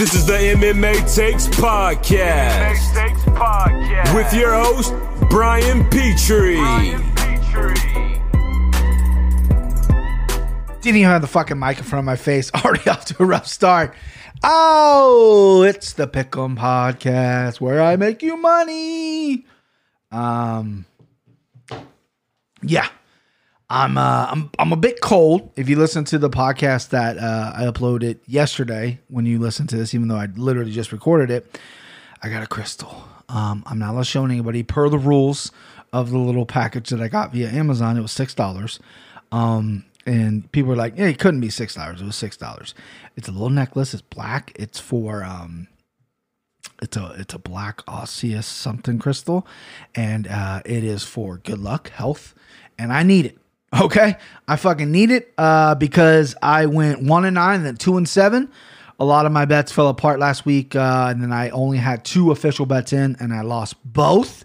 This is the MMA Takes Podcast. MMA Takes Podcast. With your host, Brian Petrie. Brian Petrie. Didn't even have the fucking mic in front of my face. Already off to a rough start. Oh, it's the Pick'em Podcast where I make you money. Um, yeah, I'm uh, I'm I'm a bit cold. If you listen to the podcast that uh, I uploaded yesterday, when you listen to this, even though I literally just recorded it, I got a crystal. Um, I'm not allowed to show anybody per the rules of the little package that I got via Amazon. It was six dollars. Um, and people were like, "Yeah, it couldn't be six dollars. It was six dollars." It's a little necklace. It's black. It's for um, it's a it's a black osseous something crystal, and uh, it is for good luck, health, and I need it. Okay, I fucking need it uh, because I went one and nine, then two and seven. A lot of my bets fell apart last week, uh, and then I only had two official bets in, and I lost both.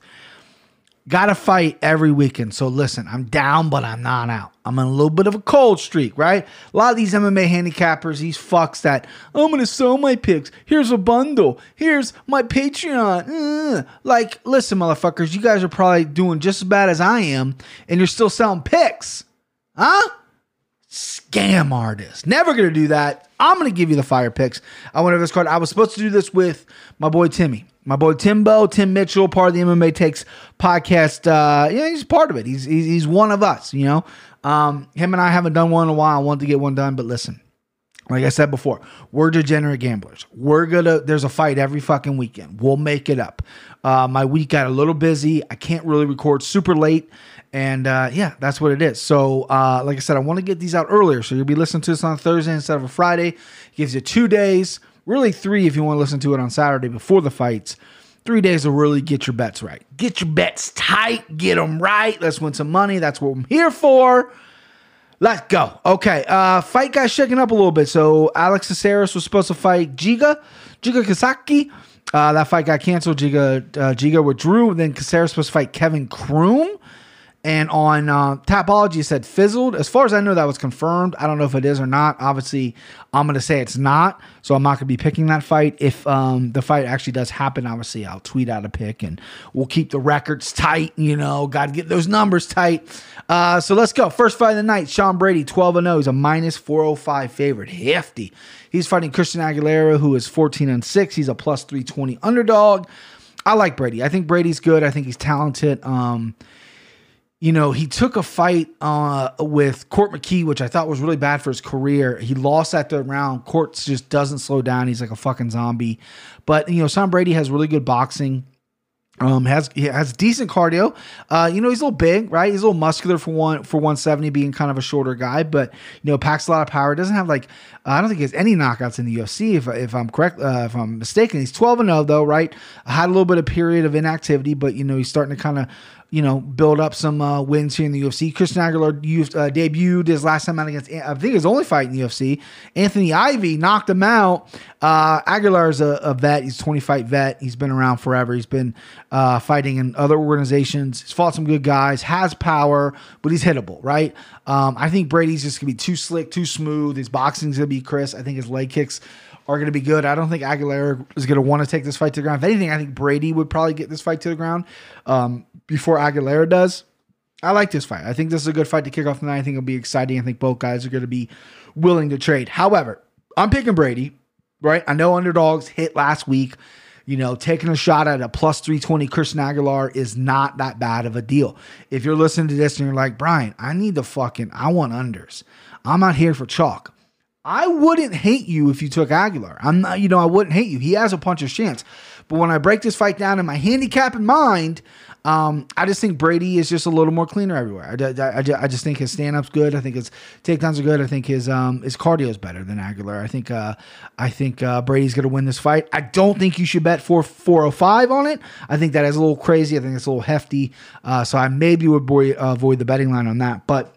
Got to fight every weekend. So listen, I'm down, but I'm not out. I'm in a little bit of a cold streak, right? A lot of these MMA handicappers, these fucks that I'm gonna sell my picks. Here's a bundle. Here's my Patreon. Mm. Like, listen, motherfuckers, you guys are probably doing just as bad as I am, and you're still selling picks, huh? Scam artist. Never gonna do that. I'm gonna give you the fire picks. I went over this card. I was supposed to do this with my boy Timmy my boy Timbo, Tim Mitchell, part of the MMA Takes podcast. Uh, yeah, he's part of it. He's, he's he's one of us. You know, um, him and I haven't done one in a while. I want to get one done, but listen, like I said before, we're degenerate gamblers. We're gonna. There's a fight every fucking weekend. We'll make it up. Uh, my week got a little busy. I can't really record super late. And uh, yeah, that's what it is. So, uh, like I said, I want to get these out earlier. So you'll be listening to this on Thursday instead of a Friday. It gives you two days really three if you want to listen to it on Saturday before the fights. Three days to really get your bets right. Get your bets tight, get them right. Let's win some money. That's what I'm here for. Let's go. Okay, uh, fight got shaken up a little bit. So Alex Caceres was supposed to fight Jiga, Jiga Kasaki. Uh, that fight got canceled. Jiga, uh, Giga withdrew. Then Caceres was supposed to fight Kevin Croom. And on uh, Tapology, it said fizzled. As far as I know, that was confirmed. I don't know if it is or not. Obviously, I'm going to say it's not. So I'm not going to be picking that fight. If um, the fight actually does happen, obviously, I'll tweet out a pick and we'll keep the records tight. You know, got to get those numbers tight. Uh, so let's go. First fight of the night Sean Brady, 12 0. He's a minus 405 favorite. Hefty. He's fighting Christian Aguilera, who is 14 and 6. He's a plus 320 underdog. I like Brady. I think Brady's good. I think he's talented. Um, you know, he took a fight uh, with Court McGee, which I thought was really bad for his career. He lost that third round. Court just doesn't slow down. He's like a fucking zombie. But you know, Sean Brady has really good boxing. Um, has has decent cardio. Uh, you know, he's a little big, right? He's a little muscular for one for 170, being kind of a shorter guy, but you know, packs a lot of power. Doesn't have like uh, I don't think he has any knockouts in the UFC. If if I'm correct, uh, if I'm mistaken, he's 12 and 0 though, right? Had a little bit of period of inactivity, but you know, he's starting to kind of you know, build up some uh, wins here in the UFC. Christian Aguilar used, uh, debuted his last time out against, I think his only fight in the UFC. Anthony Ivy knocked him out. Uh, Aguilar is a, a, vet. He's a 20 fight vet. He's been around forever. He's been uh, fighting in other organizations. He's fought some good guys, has power, but he's hittable, right? Um, I think Brady's just going to be too slick, too smooth. His boxing's going to be crisp. I think his leg kicks are going to be good. I don't think Aguilera is going to want to take this fight to the ground. If anything, I think Brady would probably get this fight to the ground um, before Aguilera does. I like this fight. I think this is a good fight to kick off the night. I think it'll be exciting. I think both guys are going to be willing to trade. However, I'm picking Brady, right? I know underdogs hit last week. You know, taking a shot at a plus 320 Christian Aguilar is not that bad of a deal. If you're listening to this and you're like, Brian, I need the fucking, I want unders. I'm not here for chalk. I wouldn't hate you if you took Aguilar. I'm not, you know, I wouldn't hate you. He has a puncher's chance. But when I break this fight down in my handicap in mind, um, I just think Brady is just a little more cleaner everywhere. I, I, I, I just think his stand up's good. I think his takedowns are good. I think his um, his cardio is better than Aguilar. I think uh, I think uh, Brady's going to win this fight. I don't think you should bet for 405 on it. I think that is a little crazy. I think it's a little hefty. Uh, so I maybe would avoid, avoid the betting line on that. But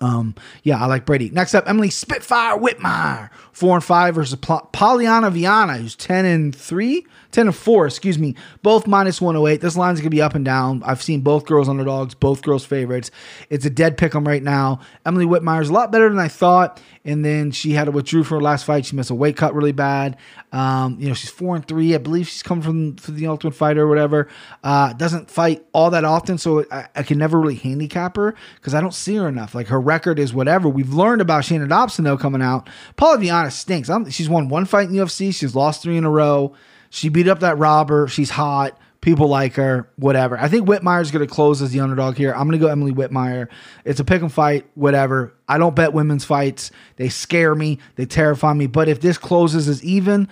Um, yeah, I like Brady. Next up, Emily Spitfire Whitmire, four and five versus Pol- Pollyanna Viana, who's ten and three, 10 and four, excuse me, both minus one hundred eight. This line's gonna be up and down. I've seen both girls underdogs, both girls favorites. It's a dead pick 'em right now. Emily Whitmire's a lot better than I thought, and then she had to withdraw for her last fight. She missed a weight cut really bad. Um, you know, she's four and three. I believe she's come from for the Ultimate Fighter or whatever. Uh, doesn't fight all that often, so I, I can never really handicap her because I don't see her enough. Like her record is whatever. We've learned about Shannon Dobson though coming out. Paula Viana stinks. I'm, she's won one fight in the UFC. She's lost three in a row. She beat up that robber. She's hot. People like her, whatever. I think Whitmire's going to close as the underdog here. I'm going to go Emily Whitmire. It's a pick and fight, whatever. I don't bet women's fights. They scare me, they terrify me. But if this closes as even,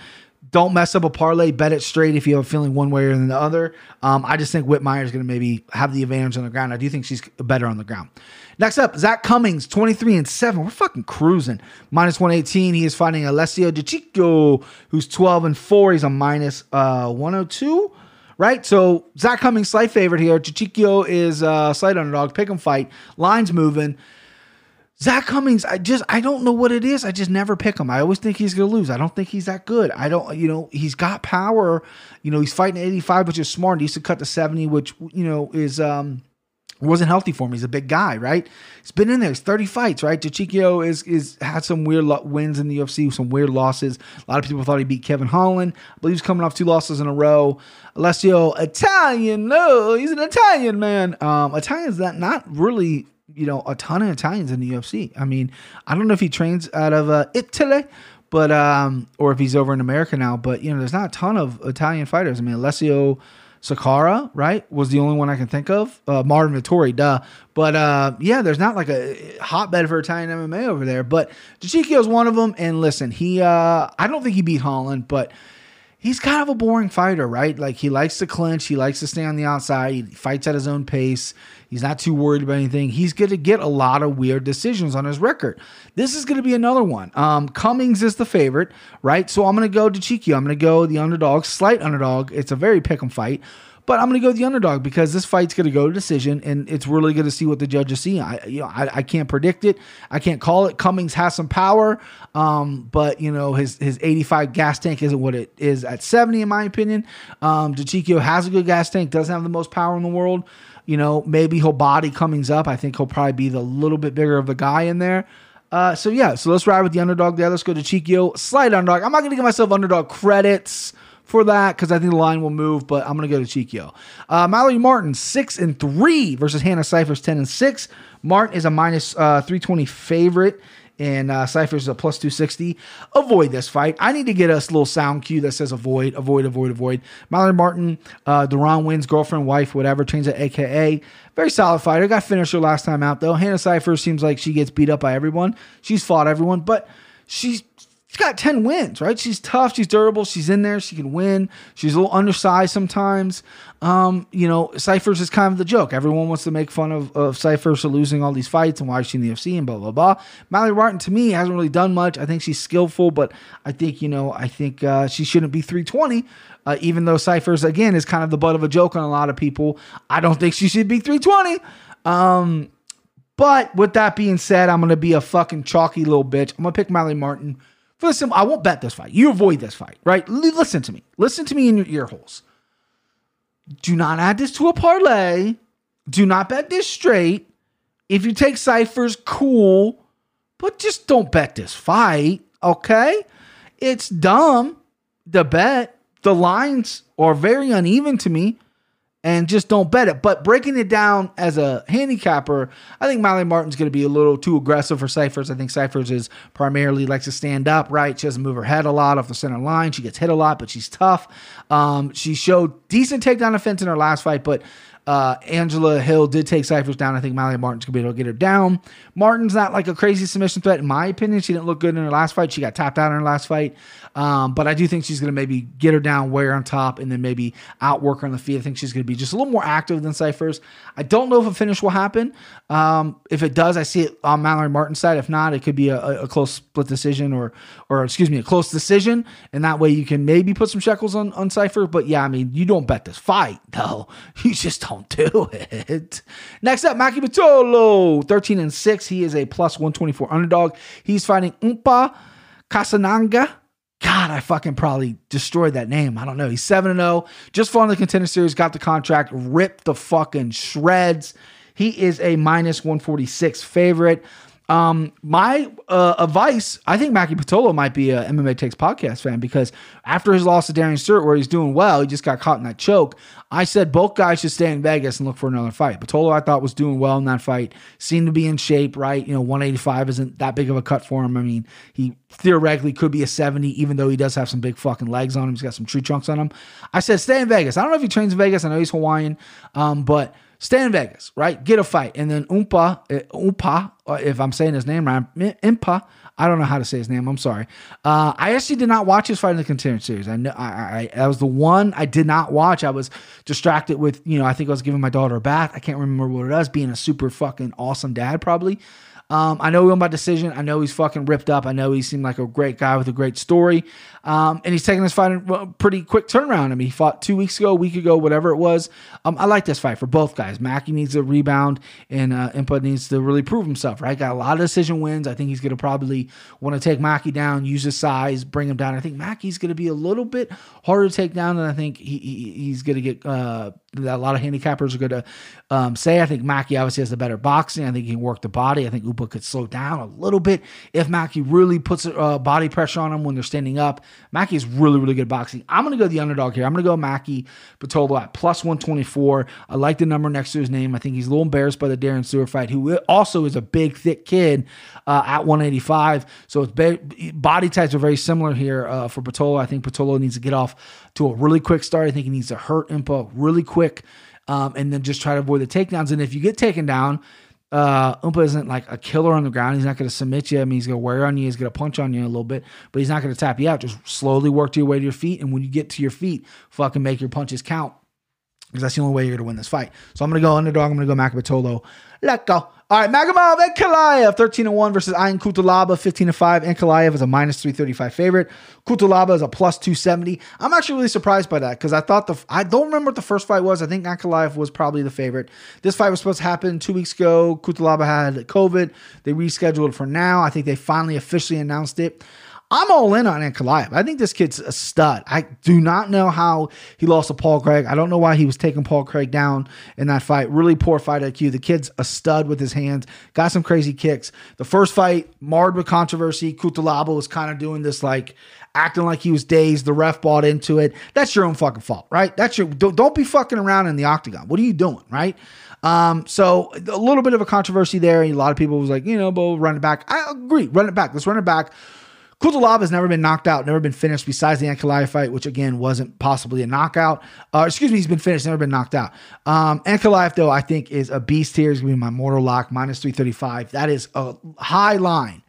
don't mess up a parlay. Bet it straight if you have a feeling one way or the other. Um, I just think Whitmire is going to maybe have the advantage on the ground. I do think she's better on the ground. Next up, Zach Cummings, 23 and 7. We're fucking cruising. Minus 118. He is fighting Alessio DiCicco, who's 12 and 4. He's a minus, uh, 102. Right? So Zach Cummings, slight favorite here. DiCicco is a uh, slight underdog. Pick him fight. Lines moving. Zach Cummings, I just I don't know what it is. I just never pick him. I always think he's gonna lose. I don't think he's that good. I don't, you know, he's got power. You know, he's fighting 85, which is smart. He used to cut to 70, which you know is um wasn't healthy for him. He's a big guy, right? He's been in there. He's 30 fights, right? DiCicco is is had some weird lo- wins in the UFC, some weird losses. A lot of people thought he beat Kevin Holland. I believe he's coming off two losses in a row. Alessio Italian, no, he's an Italian man. Um, Italians that not really you know a ton of Italians in the UFC. I mean, I don't know if he trains out of uh, Italy, but um, or if he's over in America now. But you know, there's not a ton of Italian fighters. I mean, Alessio Sakara, right, was the only one I can think of. Uh, Marvin Vettori, duh. But uh, yeah, there's not like a hotbed for Italian MMA over there. But is one of them. And listen, he, uh, I don't think he beat Holland, but he's kind of a boring fighter, right? Like he likes to clinch, he likes to stay on the outside, he fights at his own pace. He's not too worried about anything. He's going to get a lot of weird decisions on his record. This is going to be another one. Um, Cummings is the favorite, right? So I'm going to go to Cheeky. I'm going to go the underdog, slight underdog. It's a very pick 'em fight. But I'm going to go with the underdog because this fight's going to go to decision, and it's really going to see what the judges see. I, you know, I, I, can't predict it. I can't call it. Cummings has some power, um, but you know his his 85 gas tank isn't what it is at 70, in my opinion. Um, has a good gas tank, doesn't have the most power in the world. You know, maybe he'll body Cummings up. I think he'll probably be the little bit bigger of the guy in there. Uh, so yeah, so let's ride with the underdog there. Let's go to Chikio, slight underdog. I'm not going to give myself underdog credits for that because I think the line will move, but I'm going to go to Chikio. Uh, Mallory Martin, six and three versus Hannah Cifers, ten and six. Martin is a minus, uh, 320 favorite and uh, Cypher's a plus 260. Avoid this fight. I need to get us a little sound cue that says avoid, avoid, avoid, avoid. Mallory Martin, uh, Deron Winn's, girlfriend, wife, whatever, trains at AKA. Very solid fighter. Got finished her last time out, though. Hannah Cypher seems like she gets beat up by everyone. She's fought everyone, but she's she's got 10 wins, right? She's tough, she's durable, she's in there, she can win. She's a little undersized sometimes. Um, you know, Cifers is kind of the joke. Everyone wants to make fun of, of Cifers for losing all these fights and why she's in the UFC and blah, blah, blah. Mallory Martin, to me, hasn't really done much. I think she's skillful, but I think, you know, I think uh, she shouldn't be 320. Uh, even though Cifers, again, is kind of the butt of a joke on a lot of people. I don't think she should be 320. Um, but with that being said, I'm going to be a fucking chalky little bitch. I'm going to pick Mallory Martin for the simple, I won't bet this fight. You avoid this fight, right? L- listen to me. Listen to me in your ear holes. Do not add this to a parlay. Do not bet this straight. If you take Cifers, cool, but just don't bet this fight, okay? It's dumb to bet. The lines are very uneven to me and just don't bet it. But breaking it down as a handicapper, I think Molly Martin's going to be a little too aggressive for Cifers. I think Cifers is primarily likes to stand up, right? She doesn't move her head a lot off the center line. She gets hit a lot, but she's tough. Um, she showed decent takedown offense in her last fight, but uh, Angela Hill did take Cifers down. I think Molly Martin's gonna be able to get her down. Martin's not like a crazy submission threat, in my opinion. She didn't look good in her last fight. She got tapped out in her last fight. Um, but I do think she's to maybe get her down way on top and then maybe outwork her on the feet. I think she's to be just a little more active than Cifers. I don't know if a finish will happen. Um, if it does, I see it on Mallory Martin's side. If not, it could be a, a, close split decision or, or excuse me, a close decision. And that way you can maybe put some shekels on, on Cypher. But yeah, I mean, you don't bet this fight, though. You just don't do it. Next up, Maki Pitolo, 13 and 6. He is a plus 124 underdog. He's fighting Umpa Kasananga. God, I fucking probably destroyed that name. I don't know. He's 7 0. Just fought in the contender series, got the contract, ripped the fucking shreds. He is a minus 146 favorite. Um, my uh, advice, I think Maki Pitolo might be a MMA Takes podcast fan because after his loss to Darian Stewart, where he's doing well, he just got caught in that choke. I said both guys should stay in Vegas and look for another fight. Pitolo, I thought, was doing well in that fight, seemed to be in shape, right? You know, 185 isn't that big of a cut for him. I mean, he theoretically could be a 70, even though he does have some big fucking legs on him. He's got some tree trunks on him. I said, stay in Vegas. I don't know if he trains in Vegas. I know he's Hawaiian, um, but stay in Vegas, right? Get a fight. And then Umpa, Umpa, uh, if I'm saying his name right, Impa, I don't know how to say his name. I'm sorry. Uh, I actually did not watch his fight in the contender series. I know I, I, that was the one I did not watch. I was distracted with, you know, I think I was giving my daughter a bath. I can't remember what it was. Being a super fucking awesome dad, probably. Um, I know he won by decision. I know he's fucking ripped up. I know he seemed like a great guy with a great story. Um, and he's taking this fight in a pretty quick turnaround. I mean, he fought two weeks ago, a week ago, whatever it was. Um, I like this fight for both guys. Maki needs a rebound, and uh, Impa needs to really prove himself, right? Got a lot of decision wins. I think he's going to probably want to take Maki down, use his size, bring him down. I think Maki's going to be a little bit harder to take down than I think he, he he's going to get. Uh, a lot of handicappers are going to um, say. I think Maki obviously has the better boxing. I think he can work the body. I think Upa could slow down a little bit if Maki really puts uh, body pressure on him when they're standing up. Maki is really, really good boxing. I'm going to go the underdog here. I'm going to go Maki Pitolo at plus 124. I like the number next to his name. I think he's a little embarrassed by the Darren Stewart fight, who also is a big, thick kid uh, at 185. So it's ba- body types are very similar here uh, for Pitolo. I think Pitolo needs to get off to a really quick start. I think he needs to hurt Impa really quick um, and then just try to avoid the takedowns. And if you get taken down, uh, Umpa isn't like a killer on the ground. He's not going to submit you. I mean, he's going to wear on you. He's going to punch on you a little bit, but he's not going to tap you out. Just slowly work your way to your feet. And when you get to your feet, fucking make your punches count because that's the only way you're going to win this fight. So I'm going to go underdog. I'm going to go Makapatolo. Let go. All right, Magomed Ankalaev, 13 and 1 versus Ian Cutelaba, 15 and 5. Ankalaev is a minus 335 favorite. Cutelaba is a plus 270. I'm actually really surprised by that because I thought the I don't remember what the first fight was. I think Ankalaev was probably the favorite. This fight was supposed to happen two weeks ago. Cutelaba had COVID. They rescheduled for now. I think they finally officially announced it. I'm all in on Ankalaev. I think this kid's a stud. I do not know how he lost to Paul Craig. I don't know why he was taking Paul Craig down in that fight. Really poor fight IQ. The kid's a stud with his hands. Got some crazy kicks. The first fight marred with controversy. Cutelaba was kind of doing this like acting like he was dazed. The ref bought into it. That's your own fucking fault, right? That's your don't, don't be fucking around in the octagon. What are you doing, right? Um, so a little bit of a controversy there. A lot of people was like, you know, but run it back. I agree, run it back. Let's run it back. Cutelaba has never been knocked out, never been finished besides the Ankalaev fight, which again wasn't possibly a knockout. Uh, excuse me, he's been finished, never been knocked out. Um, Ankalaev, though, I think is a beast here. He's going to be my mortal lock, minus 335. That is a high line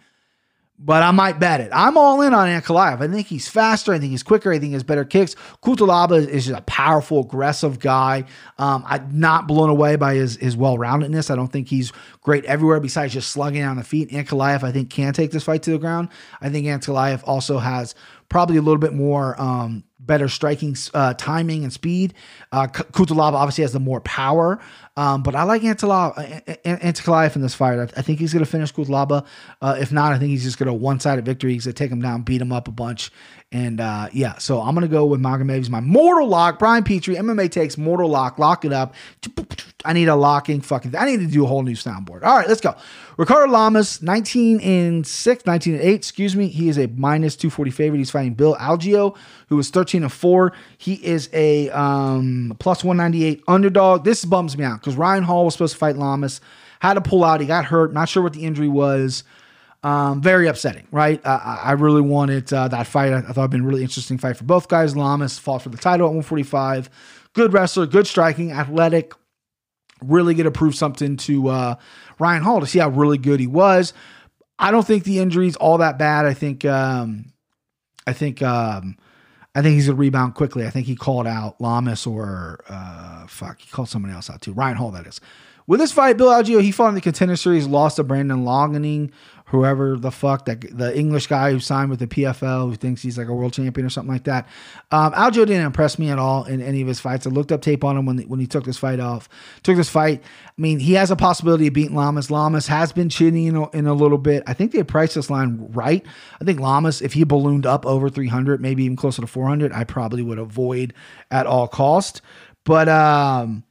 but I might bet it. I'm all in on Ankalaev. I think he's faster. I think he's quicker. I think he has better kicks. Cutelaba is just a powerful, aggressive guy. Um, I'm not blown away by his, his well roundedness. I don't think he's great everywhere besides just slugging on the feet. Ankalaev, I think, can take this fight to the ground. I think Ankalaev also has probably a little bit more um, better striking uh, timing and speed. Uh, Cutelaba obviously has the more power, um, but I like Ankalaev in this fight. I, I think he's going to finish Cutelaba. Uh, if not, I think he's just going to one-sided victory. He's going to take him down, beat him up a bunch, and uh, yeah. So I'm to go with Magomed. He's my mortal lock. Brian Petrie, MMA takes mortal lock. Lock it up. I need a locking fucking. I need to do a whole new soundboard. All right, let's go. Ricardo Lamas, 19 and 6, 19 and 8, excuse me. He is a minus 240 favorite. He's fighting Bill Algeo, who is 13 and 4. He is a um, plus 198 underdog. This bums me out because Ryan Hall was supposed to fight Lamas, had to pull out. He got hurt. Not sure what the injury was. Um, very upsetting, right? Uh, I really wanted uh, that fight. I, thought it'd been a really interesting fight for both guys. Lamas fought for the title at 145. Good wrestler, good striking, athletic, really get to prove something to uh, Ryan Hall to see how really good he was. I don't think the injury's all that bad. I think um, I think um, I think he's gonna rebound quickly. I think he called out Lamas or uh, fuck, he called somebody else out too. Ryan Hall, that is. with this fight, Bill Algeo, he fought in the contender series, lost to Brandon Longening, whoever the fuck that the English guy who signed with the PFL who thinks he's like a world champion or something like that. Um, Algeo didn't impress me at all in any of his fights. I looked up tape on him when when he took this fight off. Took this fight. I mean, he has a possibility of beating Lamas. Lamas has been cheating in a, in a little bit. I think they priced this line right. I think Lamas, if he ballooned up over 300, maybe even closer to 400, I probably would avoid at all cost. But um,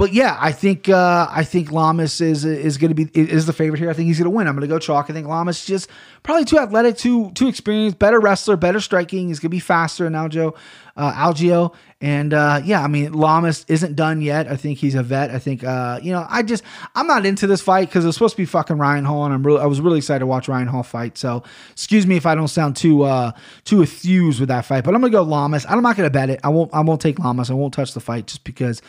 but yeah, I think uh, I think Lamas is is going to be is the favorite here. I think he's going to win. I'm going to go chalk. I think Lamas just probably too athletic, too too experienced, better wrestler, better striking. He's going to be faster than Aljo, uh, Algeo. And uh, yeah, I mean, Lamas isn't done yet. I think he's a vet. I think uh, you know, I just I'm not into this fight because it's supposed to be fucking Ryan Hall, and I'm really I was really excited to watch Ryan Hall fight. So excuse me if I don't sound too uh too enthused with that fight, but I'm gonna go Lamas. I'm not gonna bet it. I won't I won't take Lamas. I won't touch the fight just because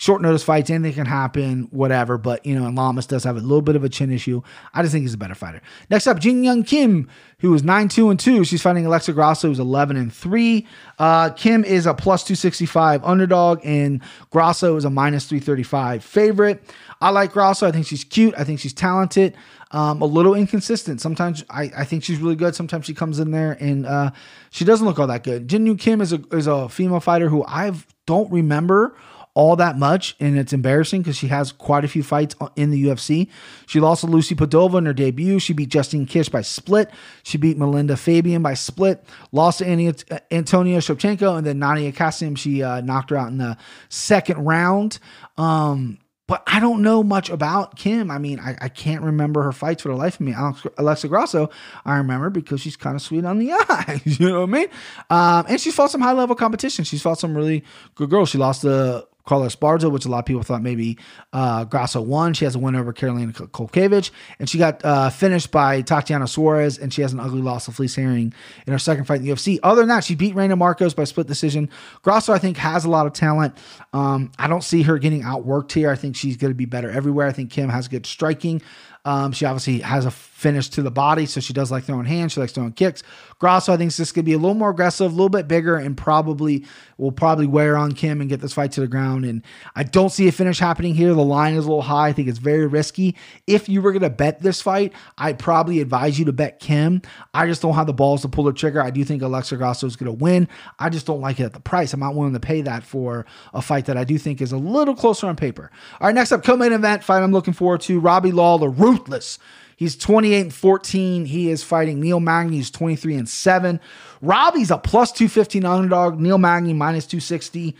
short notice fights, anything can happen, whatever. But you know, and Lamas does have a little bit of a chin issue. I just think he's a better fighter. Next up, Jin Young Kim, who is 9-2 and 2. She's fighting Alexa Grasso, who's 11 and 3. Uh, Kim is a plus 265 underdog, and Grasso is a minus 335 favorite. I like Grasso. I think she's cute. I think she's talented. Um, a little inconsistent. Sometimes I, I think she's really good. Sometimes she comes in there and uh, she doesn't look all that good. Jin Young Kim is a is a female fighter who I don't remember all that much, and it's embarrassing because she has quite a few fights in the UFC. She lost to Lucy Padova in her debut. She beat Justine Kish by split. She beat Melinda Fabian by split. Lost to Annie, Antonia Shevchenko, and then Nadia Kassem. She uh, knocked her out in the second round. Um, but I don't know much about Kim. I mean, I, I, can't remember her fights for the life of me. Alex, Alexa Grasso, I remember because she's kind of sweet on the eyes. You know what I mean? Um, and she's fought some high level competition. She's fought some really good girls. She lost to Carla Esparza, which a lot of people thought maybe uh, Grasso won. She has a win over Carolina Kowalkiewicz, and she got uh, finished by Tatiana Suarez, and she has an ugly loss to Felice Herrig in her second fight in the UFC. Other than that, she beat Reyna Marcos by split decision. Grasso, I think, has a lot of talent. Um, I don't see her getting outworked here. I think she's going to be better everywhere. I think Kim has good striking. Um, she obviously has a finish to the body, so she does like throwing hands. She likes throwing kicks. Grasso, I think, is just going to be a little more aggressive, a little bit bigger, and probably will probably wear on Kim and get this fight to the ground. And I don't see a finish happening here. The line is a little high. I think it's very risky. If you were going to bet this fight, I'd probably advise you to bet Kim. I just don't have the balls to pull the trigger. I do think Alexa Grasso is going to win. I just don't like it at the price. I'm not willing to pay that for a fight that I do think is a little closer on paper. All right, next up, co-main event fight I'm looking forward to. Robbie Law, Lawler, ruthless. He's 28 and 14. He is fighting Neil Magny. He's 23 and 7. Robbie's a plus 215 underdog. Neil Magny minus 260.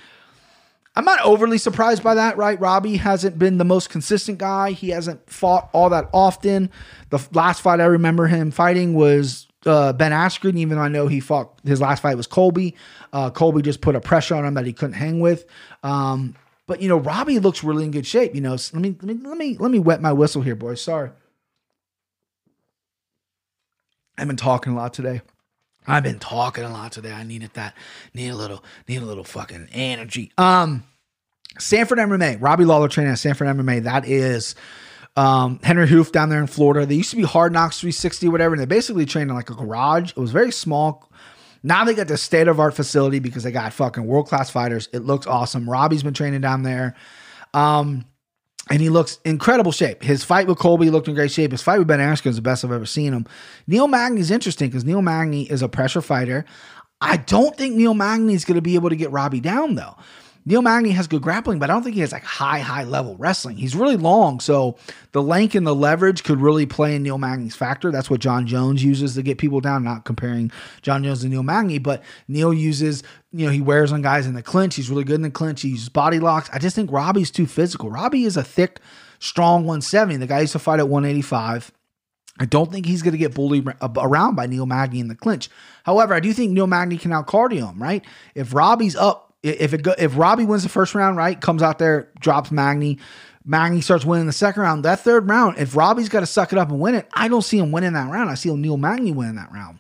I'm not overly surprised by that, right? Robbie hasn't been the most consistent guy. He hasn't fought all that often. The last fight I remember him fighting was uh, Ben Askren, even though I know he fought his last fight was Colby. Uh, Colby just put a pressure on him that he couldn't hang with. Um, but you know, Robbie looks really in good shape. You know, let me let me let me let me wet my whistle here, boys. Sorry. I've been talking a lot today. I've been talking a lot today. I needed that. Need a little, need a little fucking energy. Um, Sanford MMA, Robbie Lawler training at Sanford MMA. That is um, Henri Hooft down there in Florida. They used to be Hard Knocks 360, whatever, and they basically trained in like a garage. It was very small. Now they got the state of art facility because they got fucking world class fighters. It looks awesome. Robbie's been training down there. Um, and he looks incredible shape. His fight with Colby looked in great shape. His fight with Ben Askren is the best I've ever seen him. Neil Magny is interesting because Neil Magny is a pressure fighter. I don't think Neil Magny is going to be able to get Robbie down though. Neil Magny has good grappling, but I don't think he has like high, high level wrestling. He's really long, so the length and the leverage could really play in Neil Magny's factor. That's what Jon Jones uses to get people down. Not comparing Jon Jones to Neil Magny, but Neil uses, you know, he wears on guys in the clinch. He's really good in the clinch. He uses body locks. I just think Robbie's too physical. Robbie is a thick, strong 170. The guy used to fight at 185. I don't think he's going to get bullied around by Neil Magny in the clinch. However, I do think Neil Magny can out cardio him, right? If Robbie's up if it go, if Robbie wins the first round, right, comes out there, drops Magny, Magny starts winning the second round. That third round, if Robbie's got to suck it up and win it, I don't see him winning that round. I see Neil Magny winning that round.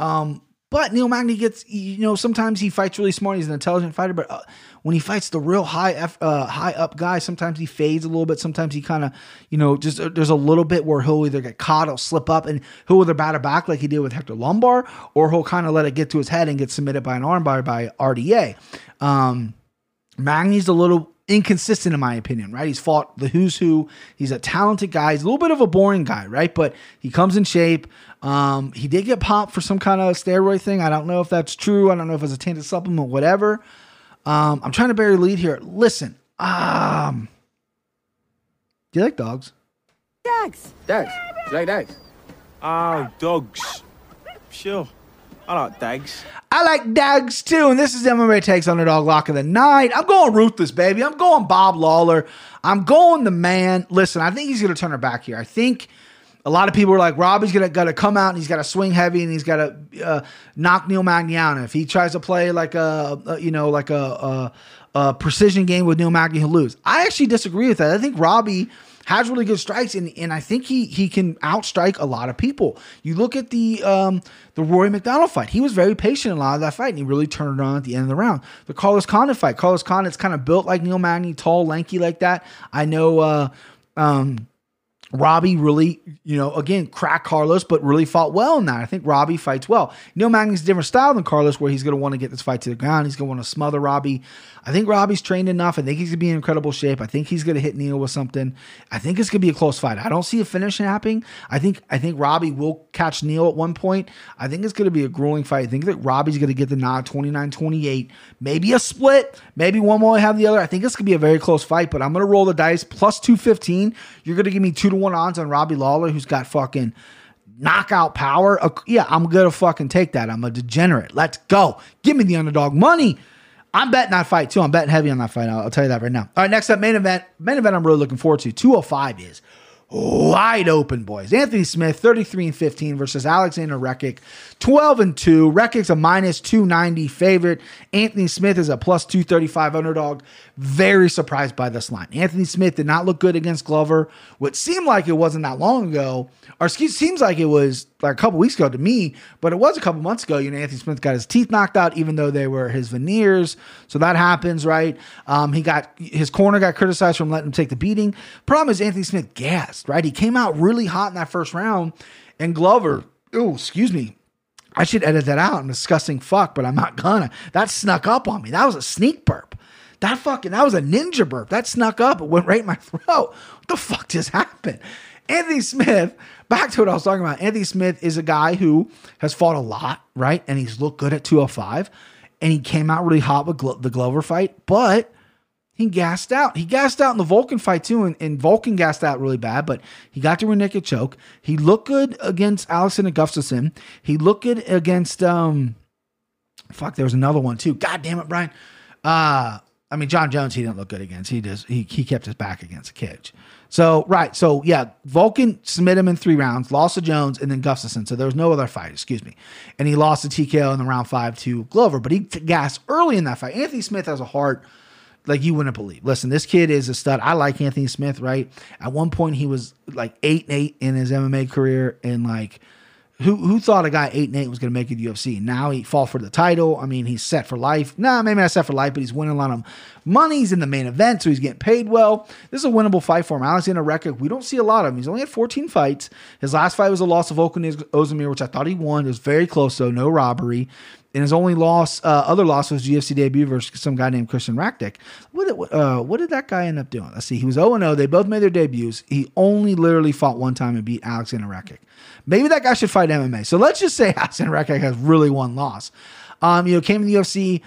Um, but Neil Magny gets, you know, sometimes he fights really smart. He's an intelligent fighter, but uh, when he fights the real high, F, uh, high up guy, sometimes he fades a little bit. Sometimes he kind of, you know, just uh, there's a little bit where he'll either get caught, or slip up, and he'll either batter back like he did with Hector Lombard, or he'll kind of let it get to his head and get submitted by an armbar by RDA. Um, Magny's a little inconsistent in my opinion, right? He's fought the who's who. He's a talented guy. He's a little bit of a boring guy, right? But he comes in shape. Um, he did get popped for some kind of steroid thing. I don't know if that's true. I don't know if it's a tainted supplement, whatever. Um, I'm trying to bury lead here. Listen, um, do you like dogs? Dogs. Dogs. Dags. You like dogs? Oh, dogs. Sure. I like dags. I like dogs too, and this is MMA takes underdog lock of the night. I'm going ruthless, baby. I'm going Bob Lawler. I'm going the man. Listen, I think he's going to turn her back here. I think a lot of people are like Robbie's going to got to come out and he's got to swing heavy and he's got to uh, knock Neil Magny out. If he tries to play like a, a you know like a, a, a precision game with Neil Magny, he'll lose. I actually disagree with that. I think Robbie has really good strikes, and, and I think he he can outstrike a lot of people. You look at the um, the Rory MacDonald fight; he was very patient in a lot of that fight, and he really turned it on at the end of the round. The Carlos Condit fight, Carlos Condit's kind of built like Neil Magny, tall, lanky like that. I know. Uh, um, Robbie really, you know, again, cracked Carlos, but really fought well in that. I think Robbie fights well. Neil Magny's a different style than Carlos, where he's going to want to get this fight to the ground. He's going to want to smother Robbie. I think Robbie's trained enough. I think he's to be in incredible shape. I think he's to hit Neil with something. I think it's to be a close fight. I don't see a finish happening. I think I think Robbie will catch Neil at one point. I think it's to be a grueling fight. I think that Robbie's to get the nod 29-28. Maybe a split. Maybe one will have the other. I think it's to be a very close fight, but I'm to roll the dice plus 215. You're to give me 2 to 1 odds on Robbie Lawler who's got fucking knockout power. Uh, yeah, I'm gonna fucking take that. I'm a degenerate. Let's go. Give me the underdog money. I'm betting that fight too. I'm betting heavy on that fight. I'll, I'll tell you that right now. All right, next up, main event. Main event I'm really looking forward to. 205 is wide open, boys. Anthony Smith, 33 and 15 versus Alexander Rakic, 12 and 2. Rakic's a minus 290 favorite. Anthony Smith is a plus 235 underdog. Very surprised by this line. Anthony Smith did not look good against Glover. What seemed like it wasn't that long ago, or seems like it was like a couple weeks ago to me, but it was a couple months ago. You know, Anthony Smith got his teeth knocked out, even though they were his veneers. So that happens, right? Um, he got his corner got criticized from letting him take the beating. Problem is, Anthony Smith gassed, right? He came out really hot in that first round, and Glover, oh, excuse me, I should edit that out. I'm disgusting fuck, but I'm not gonna. That snuck up on me. That was a sneak burp. That fucking that was a ninja burp. That snuck up. It went right in my throat. What the fuck just happened? Anthony Smith, back to what I was talking about. Anthony Smith is a guy who has fought a lot, right? And he's looked good at 205. And he came out really hot with Glo- the Glover fight, but he gassed out. He gassed out in the Volkan fight too, and, and Volkan gassed out really bad, but he got to a naked choke. He looked good against Alexander Gustafsson. He looked good against um fuck, there was another one too. God damn it, Brian. Uh I mean Jon Jones he didn't look good against. He just he he kept his back against the cage. So right, so yeah, Volkan submitted him in three rounds, lost to Jones and then Gustafsson. So there was no other fight, excuse me. And he lost to TKO in the round five to Glover, but he t- gassed early in that fight. Anthony Smith has a heart like you wouldn't believe. Listen, this kid is a stud. I like Anthony Smith, right? At one point he was like eight and eight in his MMA career, and like who who thought a guy eight and eight was gonna make it UFC? Now he fought for the title. I mean, he's set for life. Nah, maybe not set for life, but he's winning a lot of money. He's in the main event, so he's getting paid well. This is a winnable fight for him. Alexander Rakic, we don't see a lot of him. He's only had 14 fights. His last fight was a loss of Volkan which I thought he won. It was very close though, no robbery. And his only loss, uh, other loss was UFC debut versus some guy named Christian Raktik. What, did- uh, what did that guy end up doing? Let's see. He was 0 0. They both made their debuts. He only literally fought one time and beat Alexander Rakic. Maybe that guy should fight MMA. So let's just say Alexander Rakic has really one loss. Um, you know, came in the UFC,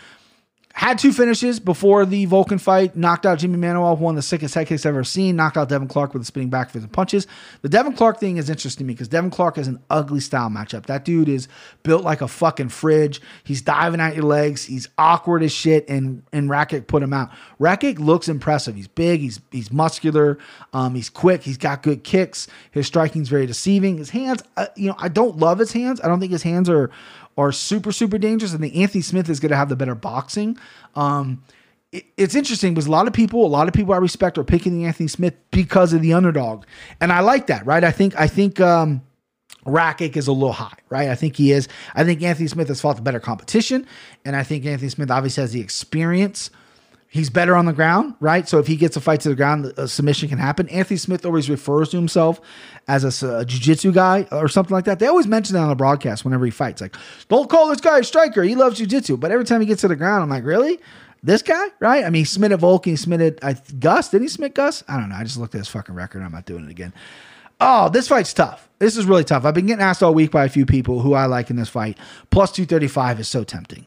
had two finishes before the Volkan fight. Knocked out Jimmy Manuel, of the sickest head kicks I've ever seen. Knocked out Devin Clark with a spinning back fist and punches. The Devin Clark thing is interesting to me because Devin Clark is an ugly style matchup. That dude is built like a fucking fridge. He's diving at your legs. He's awkward as shit, and and Rakic put him out. Rakic looks impressive. He's big. He's he's muscular. Um, he's quick. He's got good kicks. His striking's very deceiving. His hands, uh, you know, I don't love his hands. I don't think his hands are are super super dangerous. I think Anthony Smith is going to have the better boxing. Um, it- it's interesting because a lot of people, a lot of people I respect are picking the Anthony Smith because of the underdog, and I like that. Right? I think I think. Um, Rakic is a little high, right? I think he is. I think Anthony Smith has fought the better competition, and I think Anthony Smith obviously has the experience. He's better on the ground, right? So if he gets a fight to the ground, a submission can happen. Anthony Smith always refers to himself as a jiu-jitsu guy or something like that. They always mention that on the broadcast whenever he fights. Like, don't call this guy a striker. He loves jiu-jitsu. But every time he gets to the ground, I'm like, really? this guy, right? I mean, he submitted Volkan, he submitted I, Gus. Did he submit Gus? I don't know. I just looked at his fucking record. I'm not doing it again. Oh, this fight's tough. This is really tough. I've been getting asked all week by a few people who I like in this fight. Plus 235 is so tempting.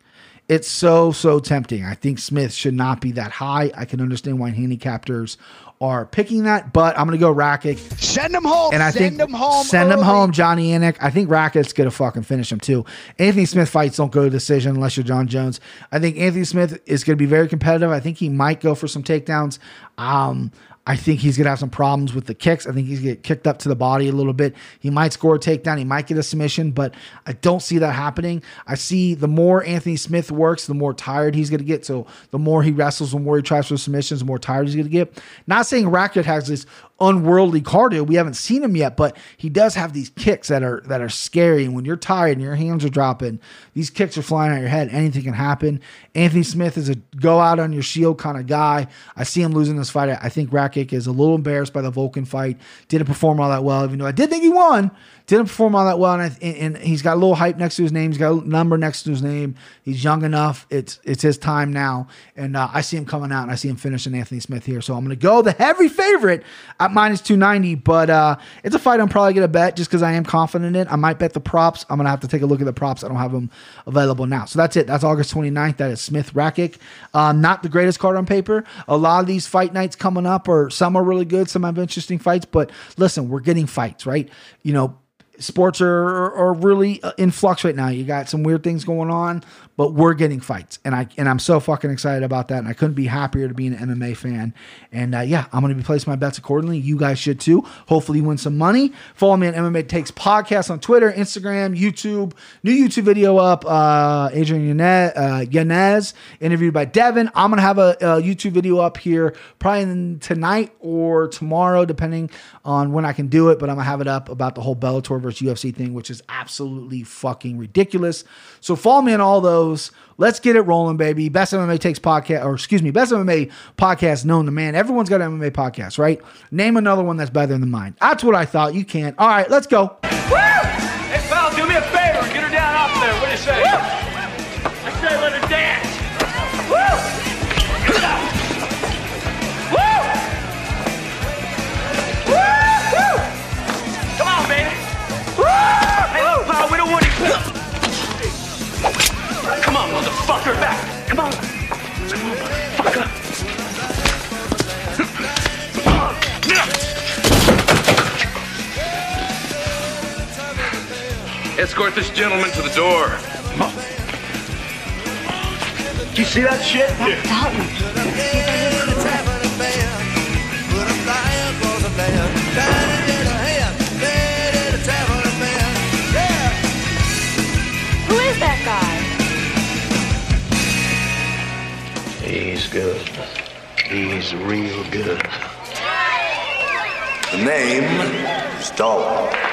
It's so, so tempting. I think Smith should not be that high. I can understand why handicappers are picking that, but I'm going to go Rakic. Send him home. And I send think him home. Send him home, Johnny Anik. I think Rakic's going to fucking finish him too. Anthony Smith fights don't go to decision unless you're Jon Jones. I think Anthony Smith is going to be very competitive. I think he might go for some takedowns. Um, I think he's going to have some problems with the kicks. I think he's going to get kicked up to the body a little bit. He might score a takedown. He might get a submission, but I don't see that happening. I see the more Anthony Smith works, the more tired he's going to get. So the more he wrestles, the more he tries for submissions, the more tired he's going to get. Not saying Rakic has this unworldly cardio. We haven't seen him yet, but he does have these kicks that are that are scary. And when you're tired and your hands are dropping, these kicks are flying out your head. Anything can happen. Anthony Smith is a go out on your shield kind of guy. I see him losing this fight. I think Rakic is a little embarrassed by the Volkan fight. Didn't perform all that well, even though I did think he won. Didn't perform all that well, and, I, and he's got a little hype next to his name. He's got a number next to his name. He's young enough. It's it's his time now, and uh, I see him coming out, and I see him finishing Anthony Smith here. So I'm going to go the heavy favorite minus 290. But uh, it's a fight I'm probably going to bet just because I am confident in it. I might bet the props. I'm going to have to take a look at the props. I don't have them available now. So that's it. That's August 29th. That is Smith Rakic. Um, not the greatest card on paper. A lot of these fight nights coming up, or some are really good, some have interesting fights. But listen, we're getting fights, right? You know, sports are, are really uh, in flux right now. You got some weird things going on, but we're getting fights, and I and I'm so fucking excited about that. And I couldn't be happier to be an MMA fan. And uh, yeah, I'm going to be placing my bets accordingly. You guys should too. Hopefully, you win some money. Follow me on MMA Takes Podcast on Twitter, Instagram, YouTube. New YouTube video up. Uh, Adrian Yanez, uh, Yanez interviewed by Devin. I'm going to have a, a YouTube video up here probably tonight or tomorrow, depending on when I can do it. But I'm gonna have it up about the whole Bellator versus UFC thing, which is absolutely fucking ridiculous. So follow me on all those. Let's get it rolling, baby. Best MMA takes podcast, or excuse me, best MMA podcast known to man. Everyone's got an MMA podcast, right? Name another one that's better than the mine. That's what I thought. You can't. All right, let's go. Hey, see that shit? Who is that guy? He's good. He's real good. The name is Dalton.